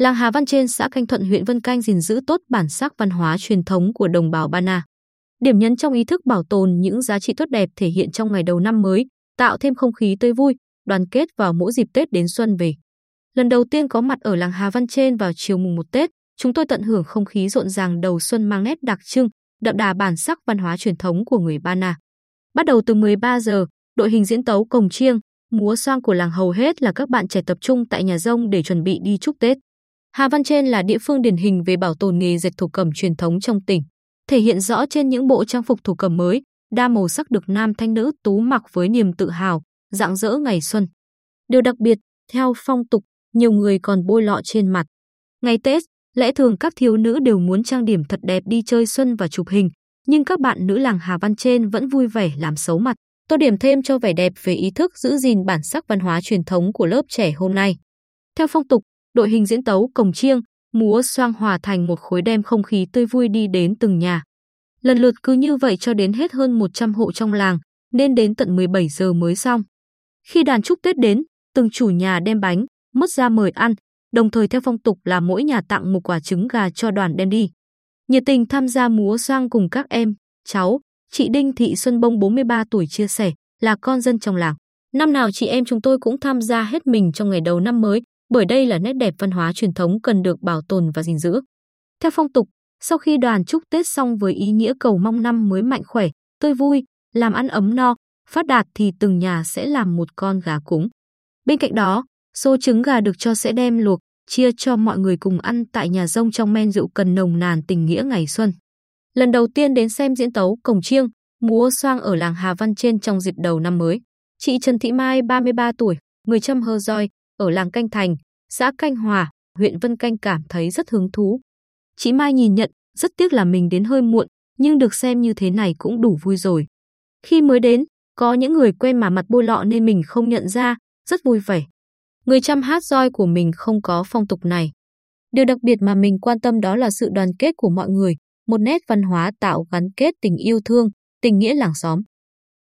Làng Hà Văn trên xã Canh Thuận huyện Vân Canh gìn giữ tốt bản sắc văn hóa truyền thống của đồng bào Ba Na. Điểm nhấn trong ý thức bảo tồn những giá trị tốt đẹp thể hiện trong ngày đầu năm mới, tạo thêm không khí tươi vui, đoàn kết vào mỗi dịp Tết đến xuân về. Lần đầu tiên có mặt ở làng Hà Văn trên vào chiều mùng 1 Tết, chúng tôi tận hưởng không khí rộn ràng đầu xuân mang nét đặc trưng, đậm đà bản sắc văn hóa truyền thống của người Ba Na. Bắt đầu từ 13 giờ, đội hình diễn tấu cồng chiêng, múa xoang của làng hầu hết là các bạn trẻ tập trung tại nhà rông để chuẩn bị đi chúc Tết. Hà Văn Trên là địa phương điển hình về bảo tồn nghề dệt thổ cẩm truyền thống trong tỉnh, thể hiện rõ trên những bộ trang phục thổ cẩm mới, đa màu sắc được nam thanh nữ tú mặc với niềm tự hào, rạng rỡ ngày xuân. Điều đặc biệt, theo phong tục, nhiều người còn bôi lọ trên mặt. Ngày Tết, lẽ thường các thiếu nữ đều muốn trang điểm thật đẹp đi chơi xuân và chụp hình, nhưng các bạn nữ làng Hà Văn trên vẫn vui vẻ làm xấu mặt, tô điểm thêm cho vẻ đẹp về ý thức giữ gìn bản sắc văn hóa truyền thống của lớp trẻ hôm nay. Theo phong tục, đội hình diễn tấu cổng chiêng, múa xoang hòa thành một khối đem không khí tươi vui đi đến từng nhà. Lần lượt cứ như vậy cho đến hết hơn 100 hộ trong làng, nên đến tận 17 giờ mới xong. Khi đàn chúc Tết đến, từng chủ nhà đem bánh, mứt ra mời ăn, đồng thời theo phong tục là mỗi nhà tặng một quả trứng gà cho đoàn đem đi. Nhiệt tình tham gia múa xoang cùng các em, cháu, chị Đinh Thị Xuân Bông 43 tuổi chia sẻ, là con dân trong làng. Năm nào chị em chúng tôi cũng tham gia hết mình trong ngày đầu năm mới, bởi đây là nét đẹp văn hóa truyền thống cần được bảo tồn và gìn giữ. Theo phong tục, sau khi đoàn chúc Tết xong với ý nghĩa cầu mong năm mới mạnh khỏe, tươi vui, làm ăn ấm no, phát đạt thì từng nhà sẽ làm một con gà cúng. Bên cạnh đó, số trứng gà được cho sẽ đem luộc, chia cho mọi người cùng ăn tại nhà rông trong men rượu cần nồng nàn tình nghĩa ngày xuân. Lần đầu tiên đến xem diễn tấu cổng chiêng, múa xoang ở làng Hà Văn trên trong dịp đầu năm mới. Chị Trần Thị Mai 33 tuổi, người châm hơ roi, ở làng Canh Thành, xã Canh Hòa, huyện Vân Canh cảm thấy rất hứng thú. Chị Mai nhìn nhận, rất tiếc là mình đến hơi muộn, nhưng được xem như thế này cũng đủ vui rồi. Khi mới đến, có những người quen mà mặt bôi lọ nên mình không nhận ra, rất vui vẻ. Người chăm hát roi của mình không có phong tục này. Điều đặc biệt mà mình quan tâm đó là sự đoàn kết của mọi người, một nét văn hóa tạo gắn kết tình yêu thương, tình nghĩa làng xóm.